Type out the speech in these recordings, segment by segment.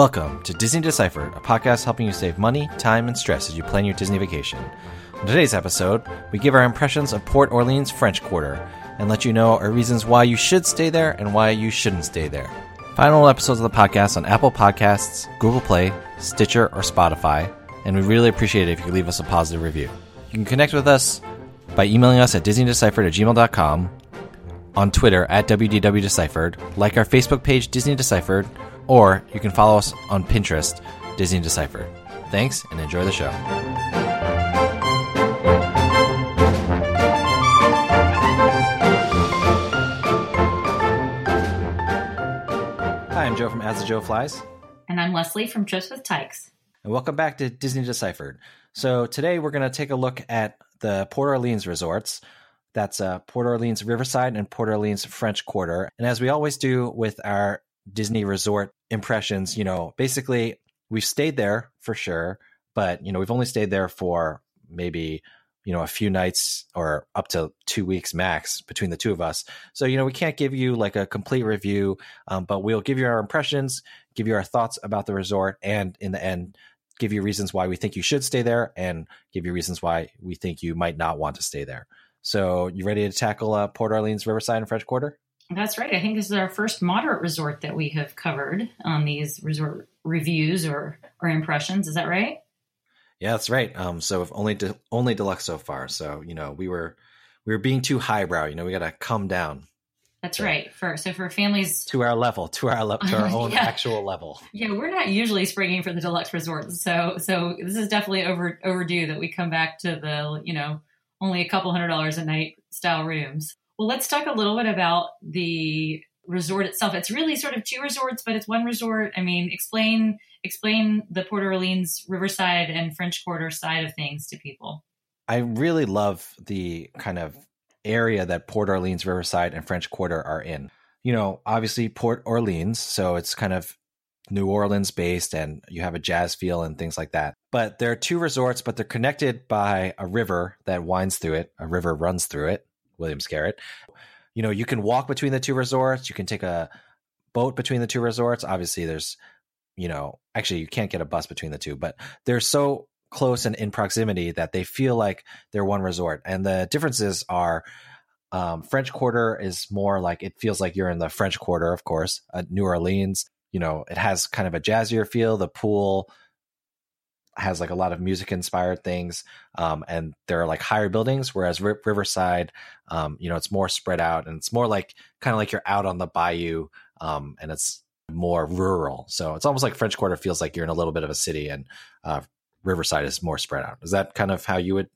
Welcome to Disney Deciphered, a podcast helping you save money, time, and stress as you plan your Disney vacation. On today's episode, we give our impressions of Port Orleans French Quarter and let you know our reasons why you should stay there and why you shouldn't stay there. Final episodes of the podcast on Apple Podcasts, Google Play, Stitcher, or Spotify, and we really appreciate it if you could leave us a positive review. You can connect with us by emailing us at disneydeciphered at gmail.com, on Twitter at WDWDeciphered, like our Facebook page, Disney Deciphered, or you can follow us on Pinterest, Disney Decipher. Thanks and enjoy the show. Hi, I'm Joe from As the Joe Flies. And I'm Leslie from Trips with Tykes. And welcome back to Disney Deciphered. So today we're going to take a look at the Port Orleans resorts. That's uh, Port Orleans Riverside and Port Orleans French Quarter. And as we always do with our Disney resort impressions, you know, basically we've stayed there for sure, but you know, we've only stayed there for maybe you know a few nights or up to two weeks max between the two of us. So you know we can't give you like a complete review um, but we'll give you our impressions give you our thoughts about the resort and in the end give you reasons why we think you should stay there and give you reasons why we think you might not want to stay there. So you ready to tackle uh, port orleans riverside and french quarter That's right. I think this is our first moderate resort that we have covered on these resort reviews or, or impressions. Is that right? Yeah, that's right. Um, so if only de- only deluxe so far. So you know we were we were being too highbrow. You know we got to come down That's Yeah. right. For so for families, to our level, to our level, to our own Yeah. actual level. yeah, we're not usually springing for the deluxe resorts. So so this is definitely over overdue that we come back to the you know only a couple hundred dollars a night style rooms. Well, let's talk a little bit about the resort itself. It's really sort of two resorts, but it's one resort. I mean, explain explain the Port Orleans Riverside and French Quarter side of things to people. I really love the kind of area that Port Orleans, Riverside, and French Quarter are in. You know, obviously Port Orleans, so it's kind of New Orleans based and you have a jazz feel and things like that. But there are two resorts, but they're connected by a river that winds through it. A river runs through it, Williams Garrett. You know, you can walk between the two resorts, you can take a boat between the two resorts. Obviously, there's, you know, actually, you can't get a bus between the two, but they're so close and in proximity that they feel like they're one resort. And the differences are um, French Quarter is more like it feels like you're in the French Quarter, of course, New Orleans. You know, it has kind of a jazzier feel. The pool has like a lot of music inspired things, um, and there are like higher buildings. Whereas R- Riverside, um, you know, it's more spread out and it's more like kind of like you're out on the bayou, um, and it's more rural. So it's almost like French Quarter feels like you're in a little bit of a city, and uh, Riverside is more spread out. Is that kind of how you would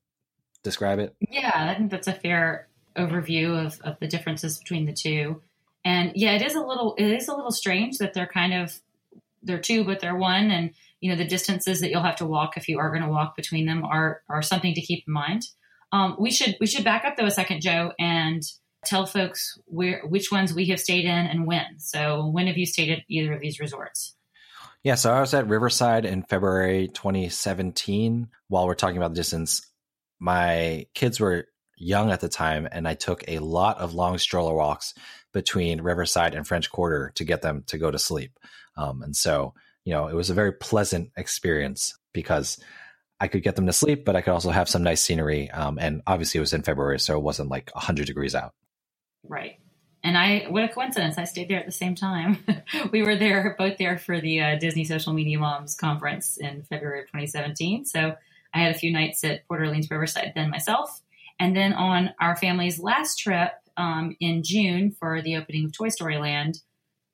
describe it? Yeah, I think that's a fair overview of, of the differences between the two. And yeah, it is a little it is a little strange that they're kind of they're two, but they're one, and you know the distances that you'll have to walk if you are going to walk between them are are something to keep in mind. Um, we should we should back up though a second, Joe, and tell folks where which ones we have stayed in and when. So when have you stayed at either of these resorts? Yeah, so I was at Riverside in February 2017. While we're talking about the distance, my kids were young at the time, and I took a lot of long stroller walks between Riverside and French Quarter to get them to go to sleep. Um, and so, you know, it was a very pleasant experience because I could get them to sleep, but I could also have some nice scenery. Um, and obviously, it was in February, so it wasn't like 100 degrees out. Right. And I, what a coincidence, I stayed there at the same time. we were there, both there for the uh, Disney Social Media Moms Conference in February of 2017. So I had a few nights at Port Orleans Riverside then myself. And then on our family's last trip um, in June for the opening of Toy Story Land,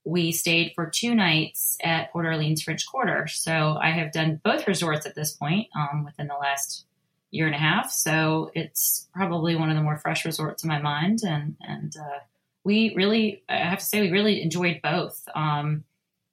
we stayed for two nights at Port Orleans French Quarter. So I have done both resorts at this point um, within the last year and a half. So it's probably one of the more fresh resorts in my mind. And, and, uh, we really, I have to say, we really enjoyed both. Um,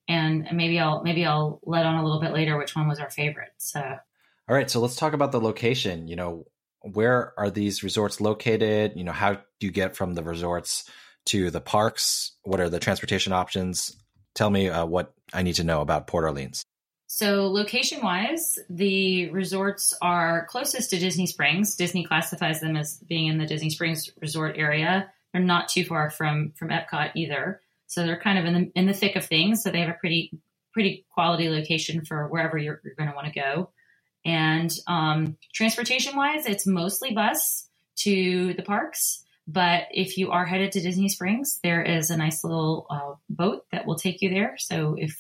and maybe I'll, maybe I'll let on a little bit later which one was our favorite. So, all right. So let's talk about the location. You know, where are these resorts located? You know, how do you get from the resorts to the parks? What are the transportation options? Tell me uh, what I need to know about Port Orleans. So, location wise, the resorts are closest to Disney Springs. Disney classifies them as being in the Disney Springs resort area. They're not too far from from Epcot either. So they're kind of in the in the thick of things. So they have a pretty pretty quality location for wherever you're, you're going to want to go. And um, transportation wise, it's mostly bus to the parks. But if you are headed to Disney Springs, there is a nice little uh, boat that will take you there. So if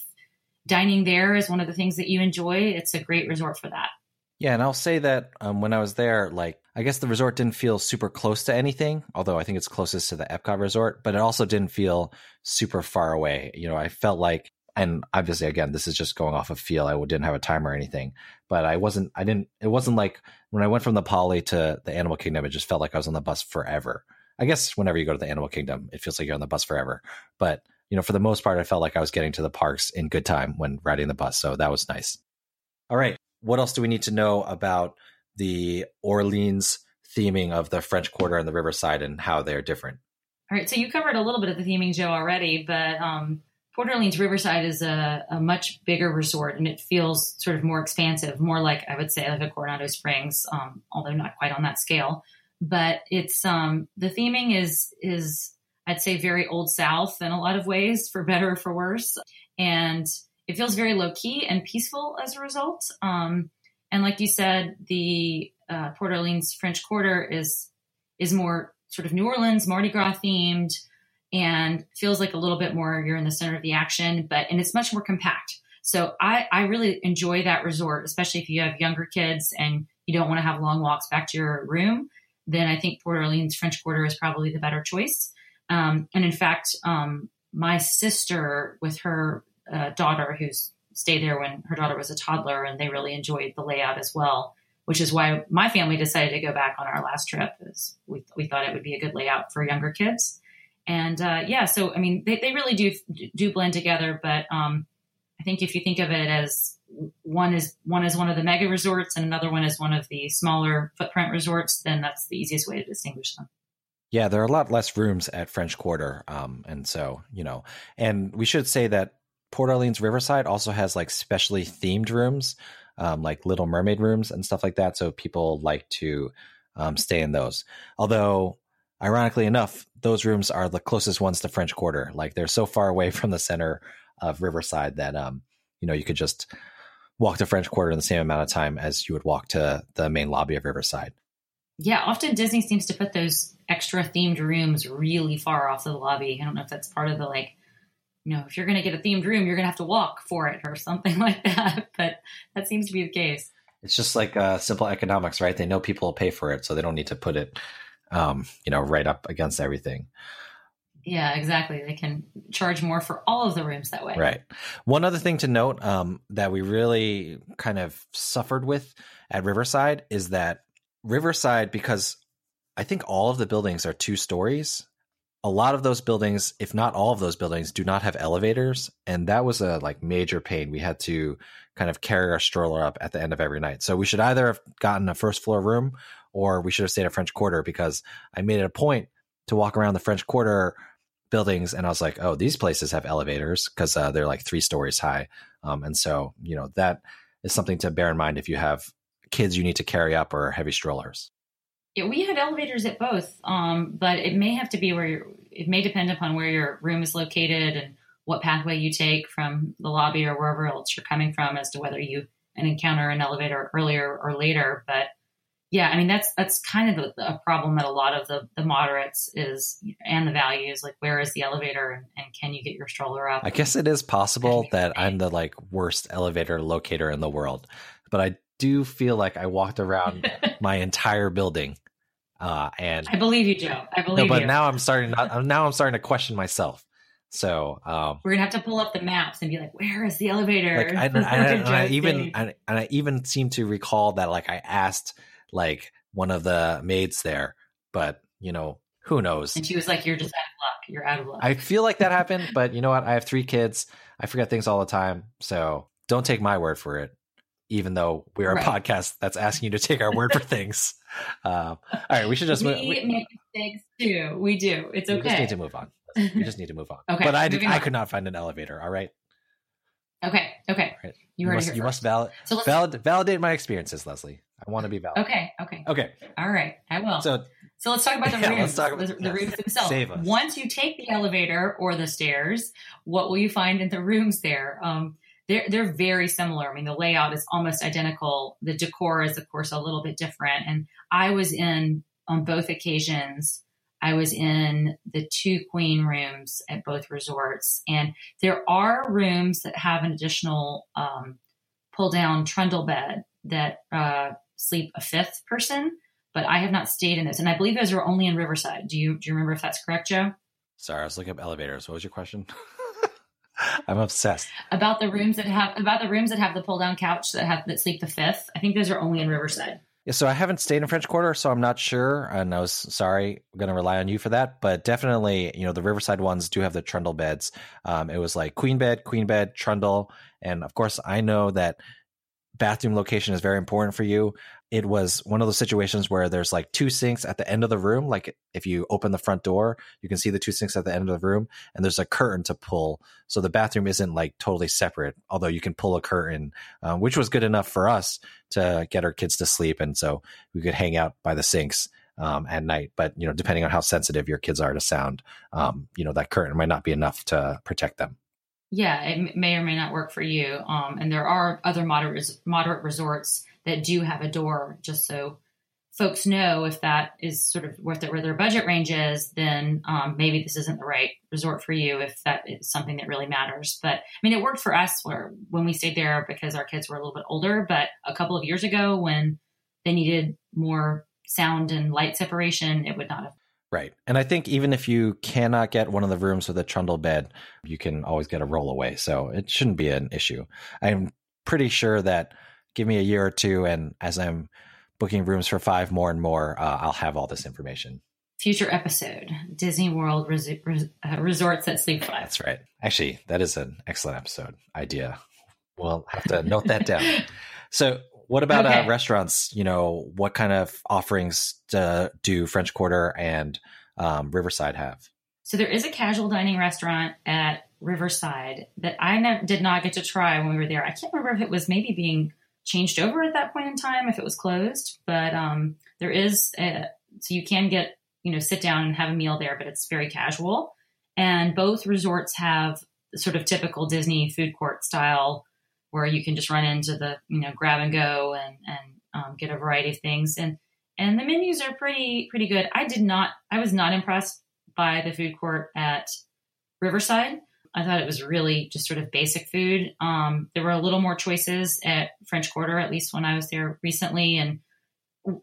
dining there is one of the things that you enjoy, it's a great resort for that. Yeah, and I'll say that um, when I was there, like I guess the resort didn't feel super close to anything, although I think it's closest to the Epcot resort, but it also didn't feel super far away. You know, I felt like, and obviously, again, this is just going off of feel. I didn't have a time or anything, but I wasn't, I didn't, it wasn't like when I went from the Poly to the Animal Kingdom, it just felt like I was on the bus forever. I guess whenever you go to the Animal Kingdom, it feels like you're on the bus forever. But, you know, for the most part, I felt like I was getting to the parks in good time when riding the bus. So that was nice. All right. What else do we need to know about the Orleans theming of the French Quarter and the Riverside and how they're different? All right. So you covered a little bit of the theming, Joe, already, but um, Port Orleans Riverside is a, a, much bigger resort and it feels sort of more expansive, more like I would say like a Coronado Springs, um, although not quite on that scale. But it's um, the theming is is I'd say very old South in a lot of ways, for better or for worse, and it feels very low key and peaceful as a result. Um, and like you said, the uh, Port Orleans French Quarter is is more sort of New Orleans Mardi Gras themed and feels like a little bit more you're in the center of the action, but and it's much more compact. So I, I really enjoy that resort, especially if you have younger kids and you don't want to have long walks back to your room. Then I think Port Orleans French Quarter is probably the better choice. Um, and in fact, um, my sister with her uh, daughter who's stayed there when her daughter was a toddler, and they really enjoyed the layout as well. Which is why my family decided to go back on our last trip. Is we we thought it would be a good layout for younger kids, and uh, yeah. So I mean, they, they really do do blend together. But um, I think if you think of it as one is one is one of the mega resorts and another one is one of the smaller footprint resorts, then that's the easiest way to distinguish them. Yeah, there are a lot less rooms at French Quarter, um, and so you know, and we should say that Port Orleans Riverside also has like specially themed rooms, um, like Little Mermaid rooms and stuff like that. So people like to um, stay in those. Although, ironically enough, those rooms are the closest ones to French Quarter. Like they're so far away from the center of Riverside that um, you know you could just walk to French Quarter in the same amount of time as you would walk to the main lobby of Riverside. Yeah, often Disney seems to put those extra themed rooms really far off the lobby. I don't know if that's part of the like you know, if you're going to get a themed room, you're going to have to walk for it or something like that. But that seems to be the case. It's just like uh, simple economics, right? They know people will pay for it, so they don't need to put it, um, you know, right up against everything. Yeah, exactly. They can charge more for all of the rooms that way. Right. One other thing to note um, that we really kind of suffered with at Riverside is that Riverside, because I think all of the buildings are two stories a lot of those buildings, if not all of those buildings, do not have elevators, and that was a like major pain. We had to kind of carry our stroller up at the end of every night. So we should either have gotten a first floor room or we should have stayed at French Quarter because I made it a point to walk around the French Quarter buildings and I was like, oh, these places have elevators because uh, they're like three stories high. Um, and so, you know, that is something to bear in mind if you have kids you need to carry up or heavy strollers. Yeah, we had elevators at both, um, but it may have to be where it may depend upon where your room is located and what pathway you take from the lobby or wherever else you're coming from as to whether you encounter an elevator earlier or later. But yeah, I mean that's that's kind of a problem that a lot of the the moderates is and the values like where is the elevator and, and can you get your stroller up? I guess it is possible that I'm the like worst elevator locator in the world, but I do feel like I walked around my entire building uh, and I believe you, Joe. I believe no, but you. now I'm starting. Not, now I'm starting to question myself. So um, we're gonna have to pull up the maps and be like, "Where is the elevator?" Like, I, I, I, I even and I even seem to recall that like I asked like one of the maids there, but you know, who knows? And she was like, "You're just out of luck. You're out of luck." I feel like that happened, but you know what? I have three kids. I forget things all the time, so don't take my word for it. Even though we're Right. a podcast that's asking you to take our word for things. Uh, all right, we should just we, mo- we, make mistakes too. We do. It's we okay. just need to move on. We just need to move on. Okay, but I did, I could not find an elevator. All right, okay. Okay. Right. You you heard must you must valid, So valid validate my experiences, Leslie. I want to be valid. Okay. Okay. Okay, All right. I will. so So let's talk about the Yeah, rooms. let's talk about- the, the rooms themselves. Once you take the elevator or the stairs, what will you find in the rooms there? Um, they're they're very similar. I mean, the layout is almost identical. The decor is, of course, a little bit different. And I was in on both occasions. I was in the two queen rooms at both resorts, and there are rooms that have an additional um, pull down trundle bed that uh, sleep a fifth person but I have not stayed in those. And I believe those are only in Riverside. Do you do you remember if that's correct, Joe? sorry, I was looking up elevators. What was your question? I'm obsessed. About the rooms that have about the rooms that have the pull down couch that have that sleep the fifth. I think those are only in Riverside. Yeah, so I haven't stayed in French Quarter, so I'm not sure. And I was sorry, I'm going to rely on you for that. But definitely, you know, the Riverside ones do have the trundle beds. Um, it was like queen bed, queen bed, trundle. And of course, I know that bathroom location is very important for you. It was one of those situations where there's like two sinks at the end of the room. Like if you open the front door, you can see the two sinks at the end of the room, and there's a curtain to pull. So the bathroom isn't like totally separate, although you can pull a curtain, um, which was good enough for us to get our kids to sleep. And so we could hang out by the sinks um, at night. But, you know, depending on how sensitive your kids are to sound, um, you know, that curtain might not be enough to protect them. Yeah, it may or may not work for you. Um, and there are other moderate moderate resorts that do have a door, just so folks know if that is sort of where their, where their budget range is. Then um, maybe this isn't the right resort for you if that is something that really matters. But I mean, it worked for us where when we stayed there because our kids were a little bit older. But a couple of years ago, when they needed more sound and light separation, it would not have. Right. And I think even if you cannot get one of the rooms with a trundle bed, you can always get a rollaway. So it shouldn't be an issue. I'm pretty sure that give me a year or two, and as I'm booking rooms for five more and more, uh, I'll have all this information. Future episode Disney World res- res- uh, resorts that sleep five. That's right. Actually, that is an excellent episode idea. We'll have to note that down. So, what about Okay. uh, restaurants? You know, what kind of offerings do, do French Quarter and um, Riverside have? So there is a casual dining restaurant at Riverside that I ne- did not get to try when we were there. I can't remember if it was maybe being changed over at that point in time, if it was closed, but um, there is a, so you can get you know sit down and have a meal there, but it's very casual. And both resorts have sort of typical Disney food court style, where you can just run into the you know grab and go and and um, get a variety of things and and the menus are pretty pretty good. I did not I was not impressed by the food court at Riverside. I thought it was really just sort of basic food. Um, there were a little more choices at French Quarter, at least when I was there recently, and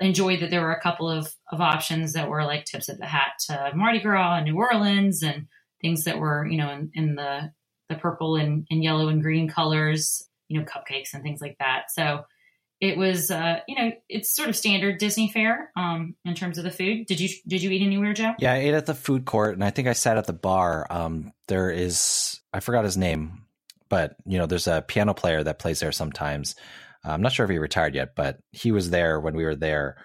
enjoyed that there were a couple of, of options that were like tips of the hat to Mardi Gras and New Orleans and things that were, you know, in, in the, the purple and, and yellow and green colors, you know, cupcakes and things like that. So it was, uh, you know, it's sort of standard Disney fare um, in terms of the food. Did you did you eat anywhere, Joe? Yeah, I ate at the food court, and I think I sat at the bar. Um, there is, I forgot his name, but you know, there's a piano player that plays there sometimes. I'm not sure if he retired yet, but he was there when we were there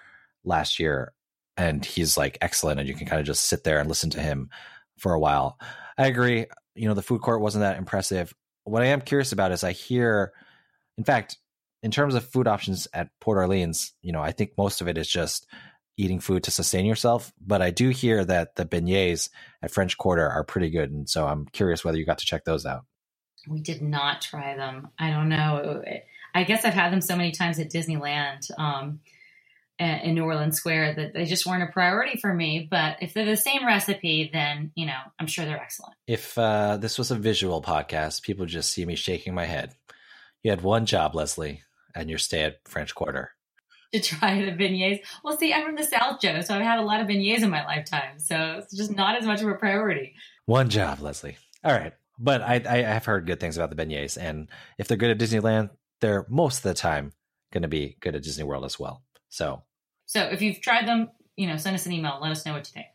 last year, and he's like excellent, and you can kind of just sit there and listen to him for a while. I agree. You know, the food court wasn't that impressive. What I am curious about is I hear, in fact, in terms of food options at Port Orleans, you know, I think most of it is just eating food to sustain yourself. But I do hear that the beignets at French Quarter are pretty good, and so I'm curious whether you got to check those out. We did not try them. I don't know. I guess I've had them so many times at Disneyland um, in New Orleans Square that they just weren't a priority for me. But if they're the same recipe, then you know I'm sure they're excellent. If uh, this was a visual podcast, people would just see me shaking my head. You had one job, Leslie, and your stay at French Quarter. To try the beignets. Well, see, I'm from the South, Joe, so I've had a lot of beignets in my lifetime, so it's just not as much of a priority. One job, Leslie. All right. But I, I have heard good things about the beignets, and if they're good at Disneyland, they're most of the time going to be good at Disney World as well. So So if you've tried them, you know, send us an email. Let us know what you think.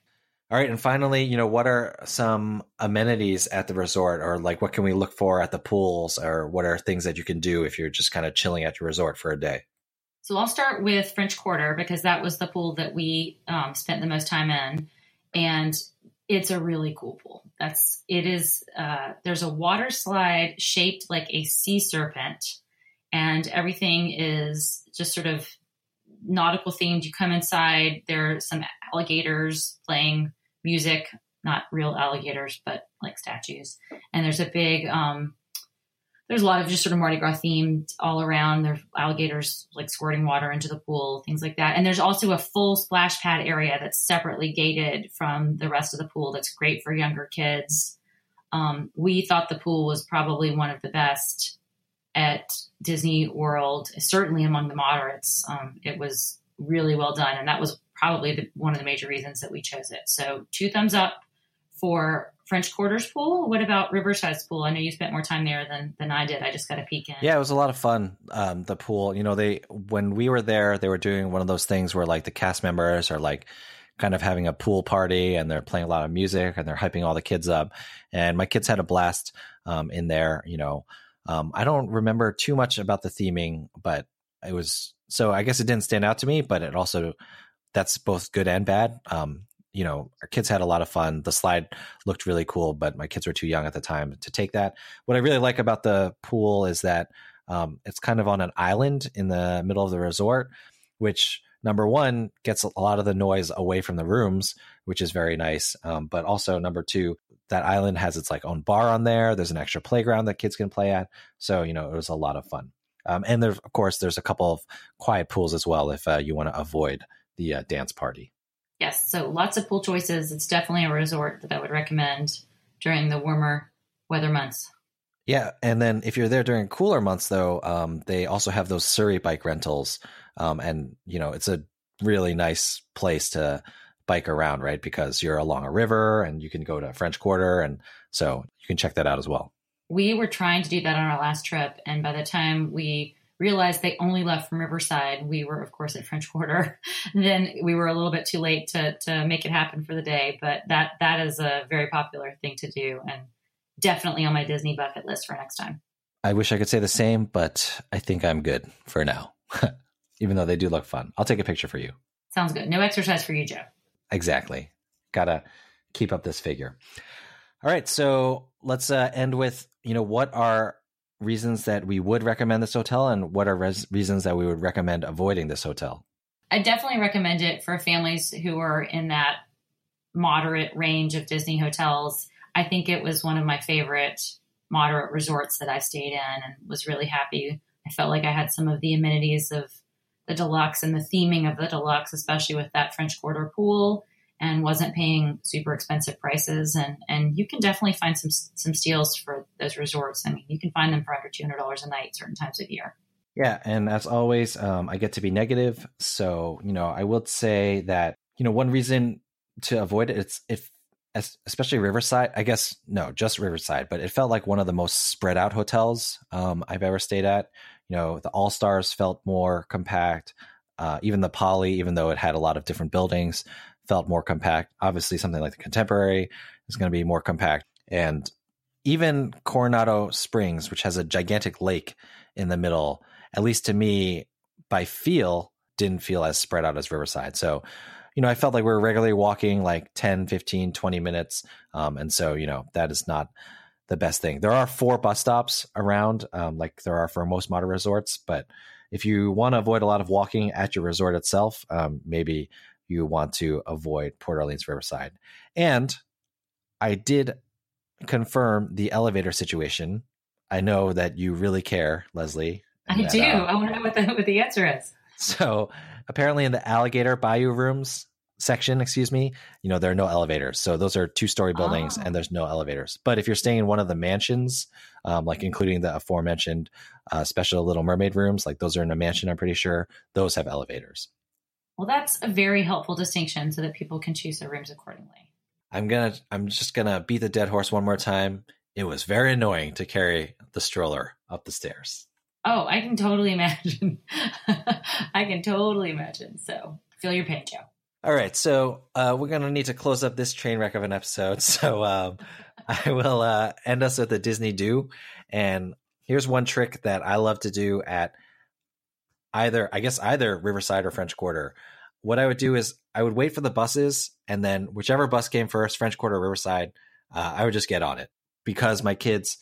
All right, and finally, you know, what are some amenities at the resort, or like what can we look for at the pools, or what are things that you can do if you're just kind of chilling at your resort for a day? So I'll start with French Quarter because that was the pool that we um, spent the most time in, and it's a really cool pool. That's it is. Uh, there's a water slide shaped like a sea serpent, and everything is just sort of nautical themed. You come inside, there are some alligators playing music, not real alligators, but like statues. And there's a big, um, there's a lot of just sort of Mardi Gras themed all around. There's alligators like squirting water into the pool, things like that. And there's also a full splash pad area that's separately gated from the rest of the pool that's great for younger kids. Um, we thought the pool was probably one of the best at Disney World, certainly among the moderates. Um, it was really well done, and that was probably the, one of the major reasons that we chose it. So, two thumbs up for French Quarters pool. What about Riverside's pool? I know you spent more time there than than I did. I just got a peek in. Yeah, it was a lot of fun. Um, the pool, you know, they when we were there, they were doing one of those things where like the cast members are like kind of having a pool party and they're playing a lot of music and they're hyping all the kids up. And my kids had a blast um, in there, you know. Um, I don't remember too much about the theming, but it was so I guess it didn't stand out to me, but it also that's both good and bad. Um, you know, our kids had a lot of fun. The slide looked really cool, but my kids were too young at the time to take that. What I really like about the pool is that um, it's kind of on an island in the middle of the resort, which number one gets a lot of the noise away from the rooms, which is very nice. Um, but also number two, that island has its like own bar on there. There's an extra playground that kids can play at. So you know it was a lot of fun. Um, and there's of course there's a couple of quiet pools as well if uh, you want to avoid the uh, dance party. Yes, so lots of pool choices. It's definitely a resort that I would recommend during the warmer weather months. Yeah, and then if you're there during cooler months, though, um, they also have those Surrey bike rentals, um, and you know it's a really nice place to bike around, right? Because you're along a river and you can go to French Quarter. And so you can check that out as well. We were trying to do that on our last trip. And by the time we realized they only left from Riverside, we were, of course, at French Quarter. then we were a little bit too late to, to make it happen for the day. But that that is a very popular thing to do and definitely on my Disney bucket list for next time. I wish I could say the same, but I think I'm good for now. Even though they do look fun. I'll take a picture for you. Sounds good. No exercise for you, Joe. Exactly. Gotta keep up this figure. All right, so let's uh, end with you know what are reasons that we would recommend this hotel, and what are res- reasons that we would recommend avoiding this hotel. I definitely recommend it for families who are in that moderate range of Disney hotels. I think it was one of my favorite moderate resorts that I stayed in, and was really happy. I felt like I had some of the amenities of the deluxe and the theming of the deluxe, especially with that French Quarter pool, and wasn't paying super expensive prices. And and you can definitely find some some steals for those resorts. I mean, you can find them for under two hundred dollars a night certain times of year. Yeah, and as always, um, I get to be negative. So you know, I will say that you know one reason to avoid it, it's if especially Riverside. I guess no, just Riverside, but it felt like one of the most spread out hotels um, I've ever stayed at. You know, the All Stars felt more compact. Uh, even the Poly, even though it had a lot of different buildings, felt more compact. Obviously, something like the Contemporary is going to be more compact. And even Coronado Springs, which has a gigantic lake in the middle, at least to me, by feel, didn't feel as spread out as Riverside. So, you know, I felt like we were regularly walking like 10, 15, 20 minutes. Um, and so, you know, that is not the best thing. There are four bus stops around, um, like there are for most modern resorts. But if you want to avoid a lot of walking at your resort itself, um, maybe you want to avoid Port Orleans Riverside. And I did confirm the elevator situation. I know that you really care, Leslie. I that, do. Uh, I want to know what the, what the answer is. So apparently, in the alligator bayou rooms, section, excuse me, you know, there are no elevators. So those are two story buildings oh. and there's no elevators. But if you're staying in one of the mansions, um, like including the aforementioned uh, special Little Mermaid rooms, like those are in a mansion, I'm pretty sure, those have elevators. Well, that's a very helpful distinction so that people can choose their rooms accordingly. I'm gonna I'm just gonna beat the dead horse one more time. It was very annoying to carry the stroller up the stairs. Oh, I can totally imagine. I can totally imagine. So Feel your pain, Joe. All right, so uh, we're gonna need to close up this train wreck of an episode. So um, I will uh, end us with a Disney do, and here's one trick that I love to do at either, I guess, either Riverside or French Quarter. What I would do is I would wait for the buses, and then whichever bus came first, French Quarter or Riverside, uh, I would just get on it because my kids.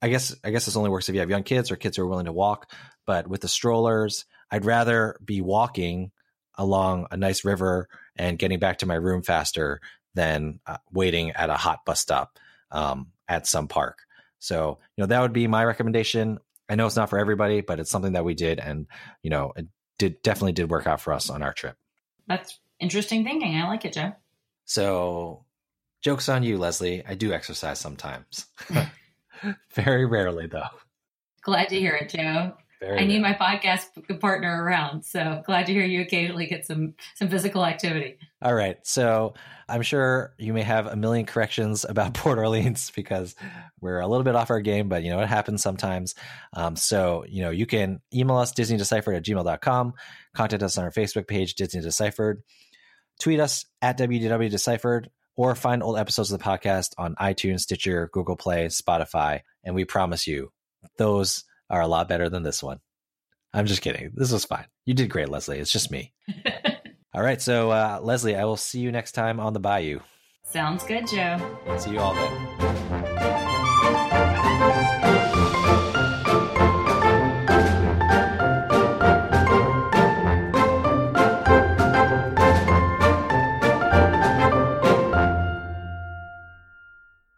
I guess I guess this only works if you have young kids or kids who are willing to walk. But with the strollers, I'd rather be walking along a nice river and getting back to my room faster than uh, waiting at a hot bus stop um, at some park. So, you know, that would be my recommendation. I know it's not for everybody, but it's something that we did, and you know, it did definitely did work out for us on our trip. That's interesting thinking. I like it, Joe. So, jokes on you, Leslie. I do exercise sometimes, very rarely though. Glad to hear it, Joe. Very I need rare. my podcast partner around, so glad to hear you occasionally get some some physical activity. All right. So I'm sure you may have a million corrections about Port Orleans because we're a little bit off our game, but you know, it happens sometimes. Um, so, you know, you can email us DisneyDeciphered at gmail.com, contact us on our Facebook page, Disney Deciphered, tweet us at WDW Deciphered, or find old episodes of the podcast on iTunes, Stitcher, Google Play, Spotify. And we promise you, those are a lot better than this one. I'm just kidding. This was fine. You did great, Leslie. It's just me. All right. So, uh, Leslie, I will see you next time on the Bayou. Sounds good, Joe. See you all then.